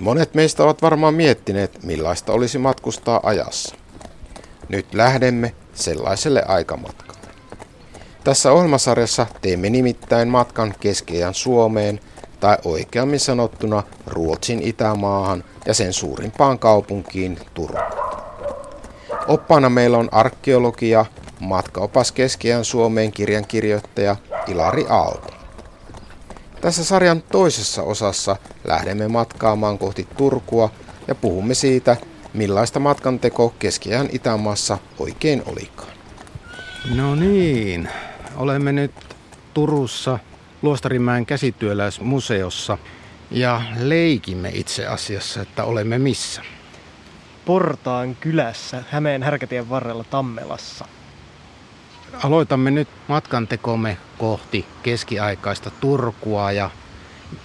Monet meistä ovat varmaan miettineet, millaista olisi matkustaa ajassa. Nyt lähdemme sellaiselle aikamatkalle. Tässä ohjelmasarjassa teemme nimittäin matkan keskiään Suomeen, tai oikeammin sanottuna Ruotsin itämaahan ja sen suurimpaan kaupunkiin Turkuun. Oppaana meillä on arkeologia, matkaopas keskiään Suomeen kirjan kirjoittaja Ilari Aalto. Tässä sarjan toisessa osassa lähdemme matkaamaan kohti Turkua ja puhumme siitä, millaista matkanteko keskiään Itämaassa oikein olikaan. No niin, olemme nyt Turussa Luostarimäen käsityöläismuseossa ja leikimme itse asiassa, että olemme missä. Portaan kylässä Hämeen härkätien varrella Tammelassa. Aloitamme nyt matkantekomme kohti keskiaikaista Turkua ja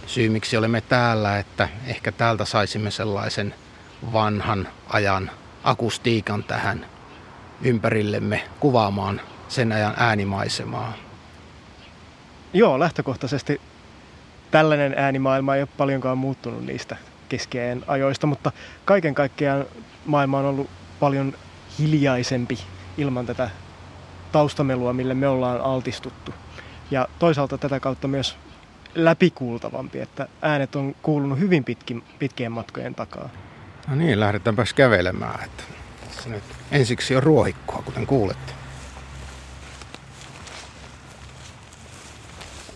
syy miksi olemme täällä, että ehkä täältä saisimme sellaisen vanhan ajan akustiikan tähän ympärillemme kuvaamaan sen ajan äänimaisemaa. Joo, lähtökohtaisesti tällainen äänimaailma ei ole paljonkaan muuttunut niistä keskiajan ajoista, mutta kaiken kaikkiaan maailma on ollut paljon hiljaisempi ilman tätä taustamelua, mille me ollaan altistuttu. Ja toisaalta tätä kautta myös läpikuultavampi, että äänet on kuulunut hyvin pitkin, pitkien matkojen takaa. No niin, lähdetäänpäs kävelemään. Että tässä nyt ensiksi on ruohikkoa, kuten kuulette.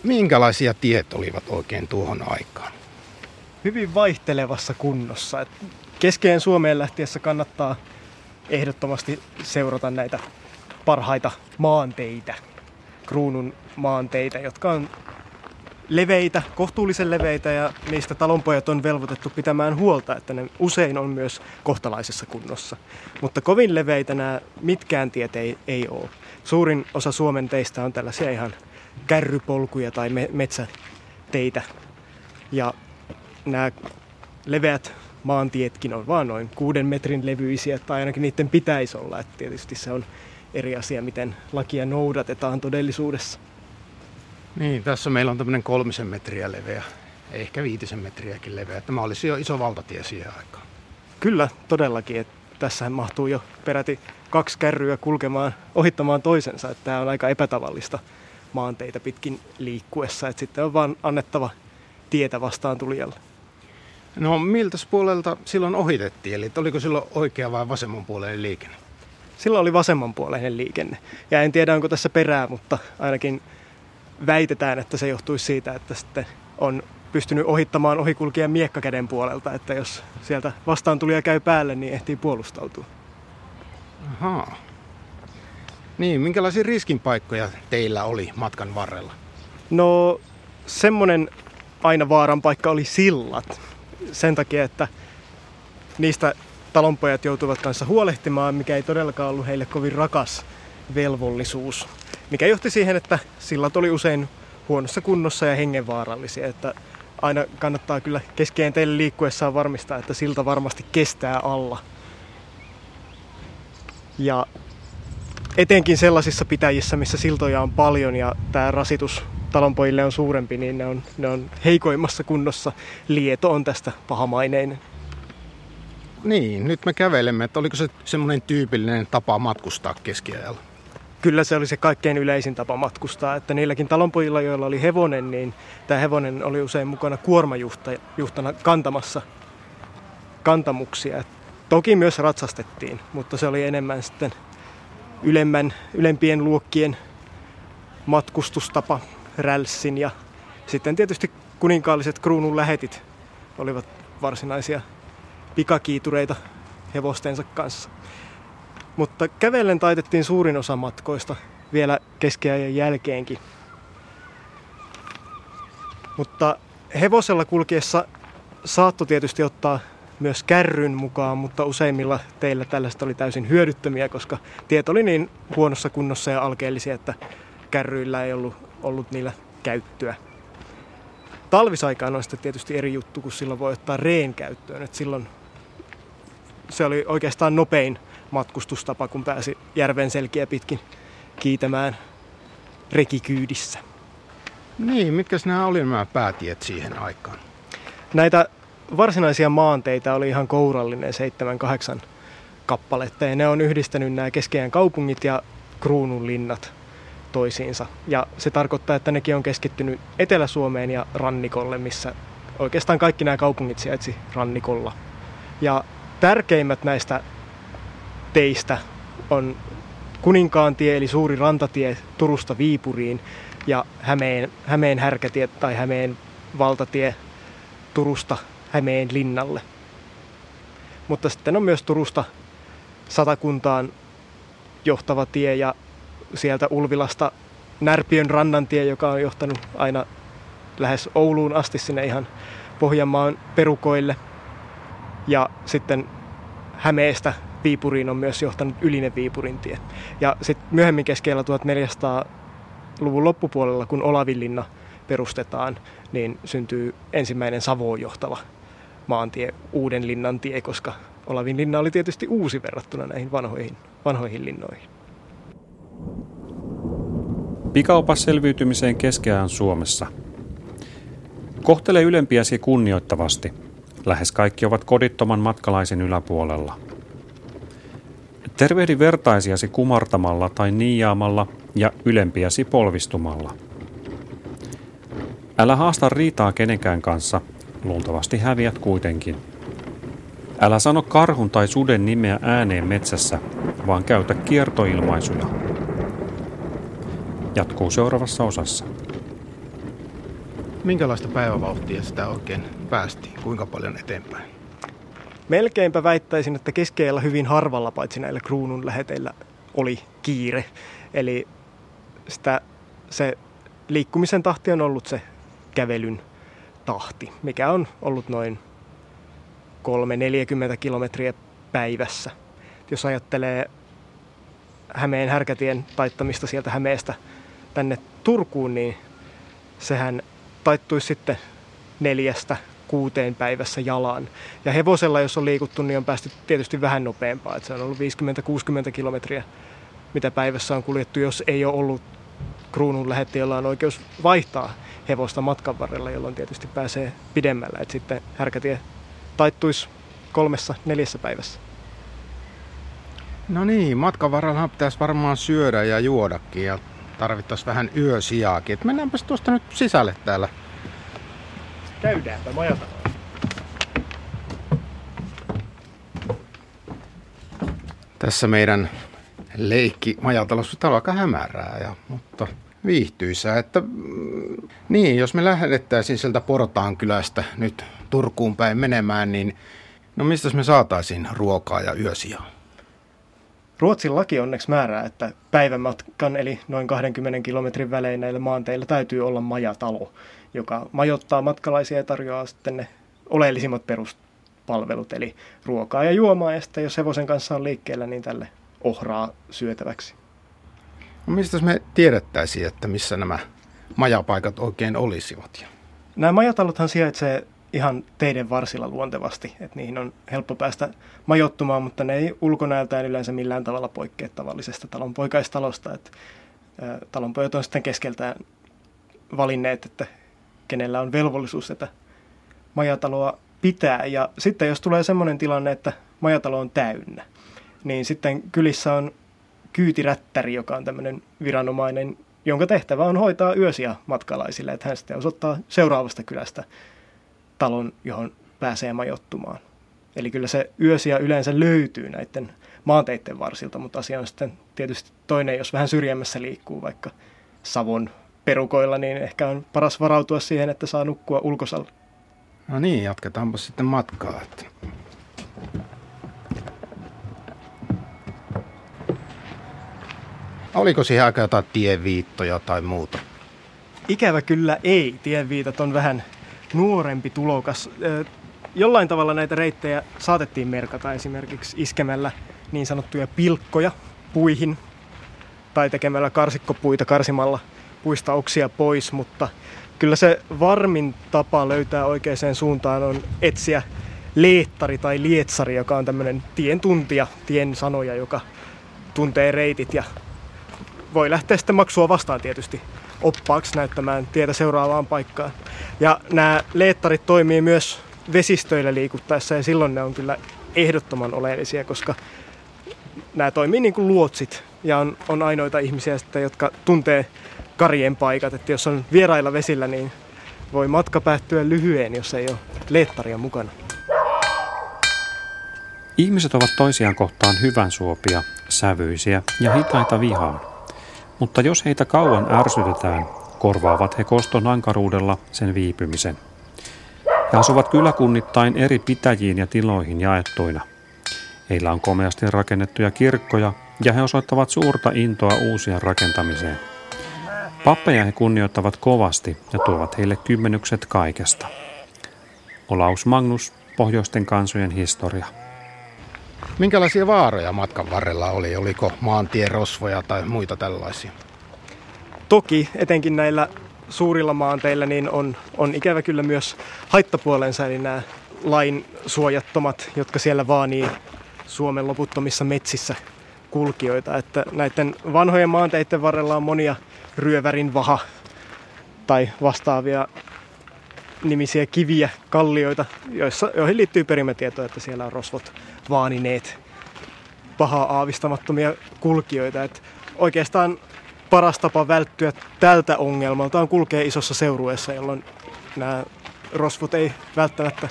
Minkälaisia tiet olivat oikein tuohon aikaan? Hyvin vaihtelevassa kunnossa. Keskeen Suomeen lähtiessä kannattaa ehdottomasti seurata näitä parhaita maanteitä, kruunun maanteitä, jotka on leveitä, kohtuullisen leveitä ja niistä talonpojat on velvoitettu pitämään huolta, että ne usein on myös kohtalaisessa kunnossa. Mutta kovin leveitä nämä mitkään tiet ei, ei ole. Suurin osa Suomen teistä on tällaisia ihan kärrypolkuja tai me, metsäteitä. Ja nämä leveät maantietkin on vaan noin kuuden metrin levyisiä, tai ainakin niiden pitäisi olla. että tietysti se on eri asia, miten lakia noudatetaan todellisuudessa. Niin, tässä meillä on tämmöinen kolmisen metriä leveä, ehkä viitisen metriäkin leveä. Tämä olisi jo iso valtatie siihen aikaan. Kyllä, todellakin. Että tässähän mahtuu jo peräti kaksi kärryä kulkemaan, ohittamaan toisensa. Että tämä on aika epätavallista maanteita pitkin liikkuessa. Että sitten on vaan annettava tietä vastaan tulijalle. No miltä puolelta silloin ohitettiin? Eli oliko silloin oikea vai vasemmanpuoleinen liikenne? Silloin oli vasemmanpuoleinen liikenne. Ja en tiedä onko tässä perää, mutta ainakin väitetään, että se johtuisi siitä, että sitten on pystynyt ohittamaan ohikulkijan miekkakäden puolelta, että jos sieltä vastaan tuli ja käy päälle, niin ehtii puolustautua. Ahaa. Niin, minkälaisia riskinpaikkoja teillä oli matkan varrella? No, semmonen aina vaaran paikka oli sillat. Sen takia, että niistä talonpojat joutuivat kanssa huolehtimaan, mikä ei todellakaan ollut heille kovin rakas velvollisuus. Mikä johti siihen, että sillat oli usein huonossa kunnossa ja hengenvaarallisia. Että aina kannattaa kyllä keskeen teille liikkuessaan varmistaa, että silta varmasti kestää alla. Ja etenkin sellaisissa pitäjissä, missä siltoja on paljon ja tämä rasitus talonpojille on suurempi, niin ne on, ne on heikoimmassa kunnossa. Lieto on tästä pahamaineinen. Niin, nyt me kävelemme, että oliko se semmoinen tyypillinen tapa matkustaa keskiajalla? Kyllä se oli se kaikkein yleisin tapa matkustaa, että niilläkin talonpojilla, joilla oli hevonen, niin tämä hevonen oli usein mukana kuormajuhtana kantamassa kantamuksia. Toki myös ratsastettiin, mutta se oli enemmän sitten ylemmän, ylempien luokkien matkustustapa rälssin ja sitten tietysti kuninkaalliset kruunun lähetit olivat varsinaisia pikakiitureita hevostensa kanssa. Mutta kävellen taitettiin suurin osa matkoista vielä keskiajan jälkeenkin. Mutta hevosella kulkiessa saattoi tietysti ottaa myös kärryn mukaan, mutta useimmilla teillä tällaista oli täysin hyödyttömiä, koska tiet oli niin huonossa kunnossa ja alkeellisia, että kärryillä ei ollut, ollut niillä käyttöä. Talvisaikaan on sitten tietysti eri juttu, kun silloin voi ottaa reen käyttöön. Et silloin se oli oikeastaan nopein matkustustapa, kun pääsi järven selkiä pitkin kiitämään rekikyydissä. Niin, mitkä nämä oli nämä päätiet siihen aikaan? Näitä varsinaisia maanteita oli ihan kourallinen 7-8 kappaletta ja ne on yhdistänyt nämä keskeään kaupungit ja kruunun linnat toisiinsa. Ja se tarkoittaa, että nekin on keskittynyt Etelä-Suomeen ja rannikolle, missä oikeastaan kaikki nämä kaupungit sijaitsi rannikolla. Ja tärkeimmät näistä teistä on Kuninkaantie eli suuri rantatie Turusta Viipuriin ja Hämeen, Hämeen härkätie tai Hämeen valtatie Turusta Hämeen linnalle. Mutta sitten on myös Turusta Satakuntaan johtava tie ja sieltä Ulvilasta Närpiön rannantie, joka on johtanut aina lähes Ouluun asti sinne ihan Pohjanmaan perukoille. Ja sitten Hämeestä Viipuriin on myös johtanut Ylinen Viipurin tie. Ja sitten myöhemmin keskellä 1400-luvun loppupuolella, kun Olavinlinna perustetaan, niin syntyy ensimmäinen Savoon johtava maantie, Uuden linnan tie, koska Olavinlinna oli tietysti uusi verrattuna näihin vanhoihin, vanhoihin linnoihin. Pikaopas selviytymiseen keskeään Suomessa. Kohtele ylempiäsi kunnioittavasti. Lähes kaikki ovat kodittoman matkalaisen yläpuolella. Tervehdi vertaisiasi kumartamalla tai niijaamalla ja ylempiäsi polvistumalla. Älä haasta riitaa kenenkään kanssa, luultavasti häviät kuitenkin. Älä sano karhun tai suden nimeä ääneen metsässä, vaan käytä kiertoilmaisuja. Jatkuu seuraavassa osassa. Minkälaista päivävauhtia sitä oikein päästiin? Kuinka paljon eteenpäin? Melkeinpä väittäisin, että keskeellä hyvin harvalla, paitsi näillä kruunun läheteillä, oli kiire. Eli sitä, se liikkumisen tahti on ollut se kävelyn tahti, mikä on ollut noin 3-40 kilometriä päivässä. Jos ajattelee Hämeen härkätien taittamista sieltä Hämeestä tänne Turkuun, niin sehän taittuisi sitten neljästä kuuteen päivässä jalaan. Ja hevosella, jos on liikuttu, niin on päästy tietysti vähän nopeampaa. Että se on ollut 50-60 kilometriä, mitä päivässä on kuljettu, jos ei ole ollut kruunun lähetti, jolla on oikeus vaihtaa hevosta matkan varrella, jolloin tietysti pääsee pidemmällä. Et sitten härkätie taittuisi kolmessa, neljässä päivässä. No niin, matkan varrella pitäisi varmaan syödä ja juodakin ja tarvittaisiin vähän yösijaakin. Et mennäänpäs tuosta nyt sisälle täällä. Käydäänpä majata. Tässä meidän leikki majatalossa on aika hämärää, ja, mutta viihtyisää. Että, mm, niin, jos me lähdettäisiin sieltä Portaan kylästä nyt Turkuun päin menemään, niin no mistä me saataisiin ruokaa ja yösiä? Ruotsin laki onneksi määrää, että päivämatkan eli noin 20 kilometrin välein näillä maanteilla täytyy olla majatalo, joka majoittaa matkalaisia ja tarjoaa sitten ne oleellisimmat peruspalvelut, eli ruokaa ja juomaa, ja sitten jos hevosen kanssa on liikkeellä, niin tälle ohraa syötäväksi. No mistä me tiedettäisiin, että missä nämä majapaikat oikein olisivat? Nämä majatalothan sijaitsee ihan teiden varsilla luontevasti, että niihin on helppo päästä majoittumaan, mutta ne ei ulkonäöltään yleensä millään tavalla poikkea tavallisesta talonpoikaistalosta. Että, talonpojat on sitten keskeltään valinneet, että kenellä on velvollisuus tätä majataloa pitää. Ja sitten jos tulee sellainen tilanne, että majatalo on täynnä, niin sitten kylissä on kyytirättäri, joka on tämmöinen viranomainen, jonka tehtävä on hoitaa yösiä matkalaisille, että hän sitten osoittaa seuraavasta kylästä talon, johon pääsee majoittumaan. Eli kyllä se yösiä yleensä löytyy näiden maanteiden varsilta, mutta asia on sitten tietysti toinen, jos vähän syrjemmässä liikkuu vaikka Savon perukoilla, niin ehkä on paras varautua siihen, että saa nukkua ulkosalla. No niin, jatketaanpa sitten matkaa. Että... Oliko siihen aika jotain tieviittoja tai muuta? Ikävä kyllä ei. Tienviitat on vähän nuorempi tulokas. Jollain tavalla näitä reittejä saatettiin merkata esimerkiksi iskemällä niin sanottuja pilkkoja puihin tai tekemällä karsikkopuita karsimalla puista oksia pois, mutta kyllä se varmin tapa löytää oikeaan suuntaan on etsiä leettari tai lietsari, joka on tämmöinen tien tuntija, tien sanoja, joka tuntee reitit ja voi lähteä sitten maksua vastaan tietysti oppaaksi näyttämään tietä seuraavaan paikkaan. Ja nämä leettarit toimii myös vesistöillä liikuttaessa ja silloin ne on kyllä ehdottoman oleellisia, koska nämä toimii niin kuin luotsit ja on, on ainoita ihmisiä sitten, jotka tuntee karien paikat. Että jos on vierailla vesillä, niin voi matka päättyä lyhyen, jos ei ole leettaria mukana. Ihmiset ovat toisiaan kohtaan hyvän suopia, sävyisiä ja hitaita vihaan. Mutta jos heitä kauan ärsytetään, korvaavat he koston ankaruudella sen viipymisen. He asuvat kyläkunnittain eri pitäjiin ja tiloihin jaettuina. Heillä on komeasti rakennettuja kirkkoja ja he osoittavat suurta intoa uusien rakentamiseen. Pappeja he kunnioittavat kovasti ja tuovat heille kymmenykset kaikesta. Olaus Magnus, Pohjoisten kansojen historia. Minkälaisia vaaroja matkan varrella oli? Oliko maantierosvoja tai muita tällaisia? Toki, etenkin näillä suurilla maanteilla, niin on, on ikävä kyllä myös haittapuolensa, eli nämä lain suojattomat, jotka siellä vaanii Suomen loputtomissa metsissä kulkijoita. Että näiden vanhojen maanteiden varrella on monia ryövärin vaha tai vastaavia nimisiä kiviä, kallioita, joissa, joihin liittyy perimätietoa, että siellä on rosvot vaanineet pahaa aavistamattomia kulkijoita. Että oikeastaan paras tapa välttyä tältä ongelmalta on kulkea isossa seurueessa, jolloin nämä rosvot ei välttämättä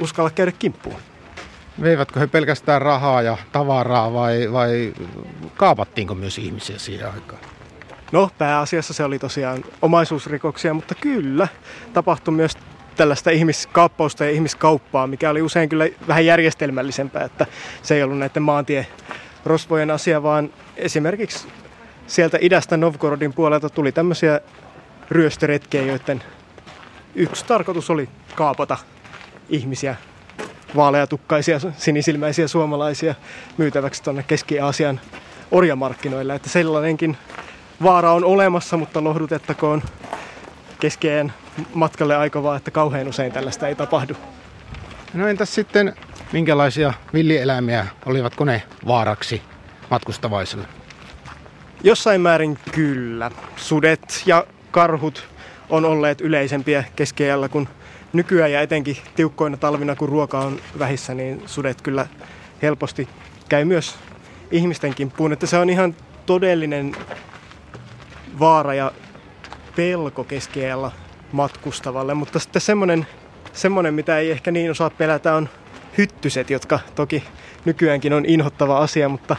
uskalla käydä kimppuun. Veivätkö he pelkästään rahaa ja tavaraa vai, vai kaapattiinko myös ihmisiä siihen aikaan? No, pääasiassa se oli tosiaan omaisuusrikoksia, mutta kyllä tapahtui myös tällaista ihmiskaappausta ja ihmiskauppaa, mikä oli usein kyllä vähän järjestelmällisempää, että se ei ollut näiden maantie rosvojen asia, vaan esimerkiksi sieltä idästä Novgorodin puolelta tuli tämmöisiä ryöstöretkiä, joiden yksi tarkoitus oli kaapata ihmisiä, vaaleatukkaisia, sinisilmäisiä suomalaisia myytäväksi tuonne Keski-Aasian orjamarkkinoille. Että sellainenkin vaara on olemassa, mutta lohdutettakoon keskeen matkalle aikovaa, että kauhean usein tällaista ei tapahdu. No entäs sitten, minkälaisia villieläimiä olivatko ne vaaraksi matkustavaisille? Jossain määrin kyllä. Sudet ja karhut on olleet yleisempiä keskiajalla kuin nykyään ja etenkin tiukkoina talvina, kun ruoka on vähissä, niin sudet kyllä helposti käy myös ihmisten kimppuun. Että se on ihan todellinen vaara ja pelko keskiajalla matkustavalle. Mutta sitten semmoinen, semmoinen, mitä ei ehkä niin osaa pelätä, on hyttyset, jotka toki nykyäänkin on inhottava asia, mutta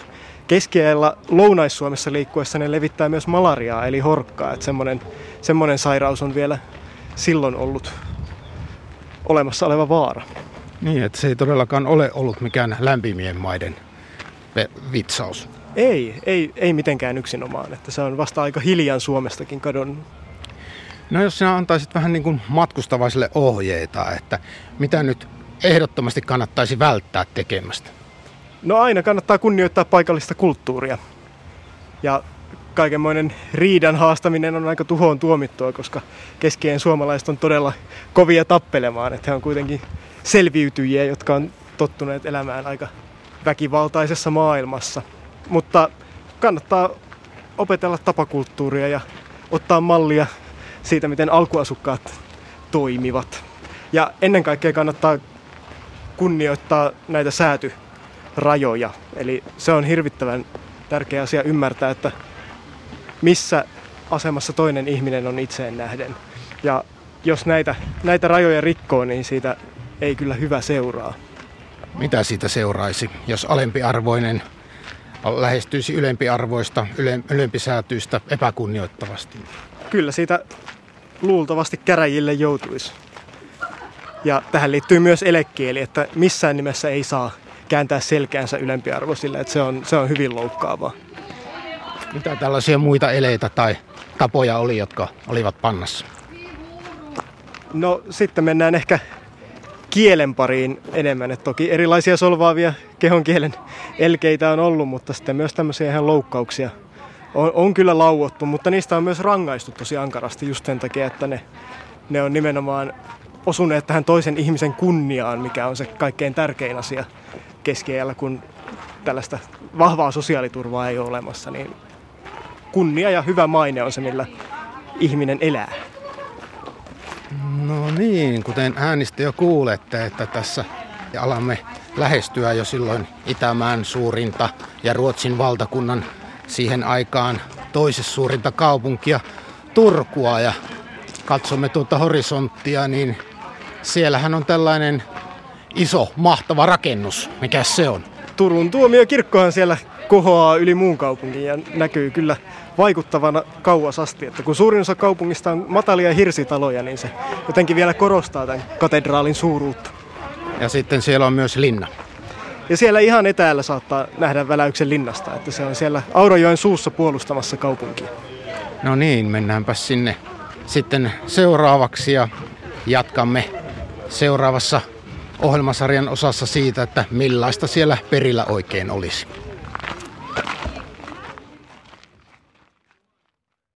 keskiajalla Lounais-Suomessa liikkuessa ne levittää myös malariaa, eli horkkaa. Että semmoinen, semmoinen sairaus on vielä silloin ollut olemassa oleva vaara. Niin, että se ei todellakaan ole ollut mikään lämpimien maiden vitsaus. Ei, ei, ei mitenkään yksinomaan. Että se on vasta aika hiljan Suomestakin kadonnut. No jos sinä antaisit vähän niin kuin matkustavaisille ohjeita, että mitä nyt ehdottomasti kannattaisi välttää tekemästä? No aina kannattaa kunnioittaa paikallista kulttuuria. Ja kaikenmoinen riidan haastaminen on aika tuhoon tuomittua, koska keskien suomalaiset on todella kovia tappelemaan. Että he on kuitenkin selviytyjiä, jotka on tottuneet elämään aika väkivaltaisessa maailmassa. Mutta kannattaa opetella tapakulttuuria ja ottaa mallia siitä, miten alkuasukkaat toimivat. Ja ennen kaikkea kannattaa kunnioittaa näitä säätyrajoja. Eli se on hirvittävän tärkeä asia ymmärtää, että missä asemassa toinen ihminen on itseen nähden. Ja jos näitä, näitä rajoja rikkoo, niin siitä ei kyllä hyvä seuraa. Mitä siitä seuraisi, jos alempiarvoinen lähestyisi ylempiarvoista, yle, ylempisäätyistä epäkunnioittavasti? Kyllä siitä luultavasti käräjille joutuisi. Ja tähän liittyy myös elekieli, että missään nimessä ei saa kääntää selkäänsä ylempiarvoisille, että se on, se on hyvin loukkaavaa. Mitä tällaisia muita eleitä tai tapoja oli, jotka olivat pannassa? No sitten mennään ehkä kielen pariin enemmän. Et toki erilaisia solvaavia kehonkielen elkeitä on ollut, mutta sitten myös tämmöisiä ihan loukkauksia on, on kyllä lauottu, mutta niistä on myös rangaistu tosi ankarasti just sen takia, että ne, ne on nimenomaan osuneet tähän toisen ihmisen kunniaan, mikä on se kaikkein tärkein asia keskiajalla, kun tällaista vahvaa sosiaaliturvaa ei ole olemassa, niin kunnia ja hyvä maine on se, millä ihminen elää. No niin, kuten äänistä jo kuulette, että tässä alamme lähestyä jo silloin Itämään suurinta ja Ruotsin valtakunnan siihen aikaan toisessa suurinta kaupunkia Turkua ja katsomme tuota horisonttia, niin siellähän on tällainen iso, mahtava rakennus. Mikä se on? Turun tuomiokirkkohan siellä kohoaa yli muun kaupungin ja näkyy kyllä vaikuttavana kauas asti. Että kun suurin osa kaupungista on matalia hirsitaloja, niin se jotenkin vielä korostaa tämän katedraalin suuruutta. Ja sitten siellä on myös linna. Ja siellä ihan etäällä saattaa nähdä väläyksen linnasta, että se on siellä Aurajoen suussa puolustamassa kaupunkia. No niin, mennäänpä sinne sitten seuraavaksi ja jatkamme seuraavassa ohjelmasarjan osassa siitä, että millaista siellä perillä oikein olisi.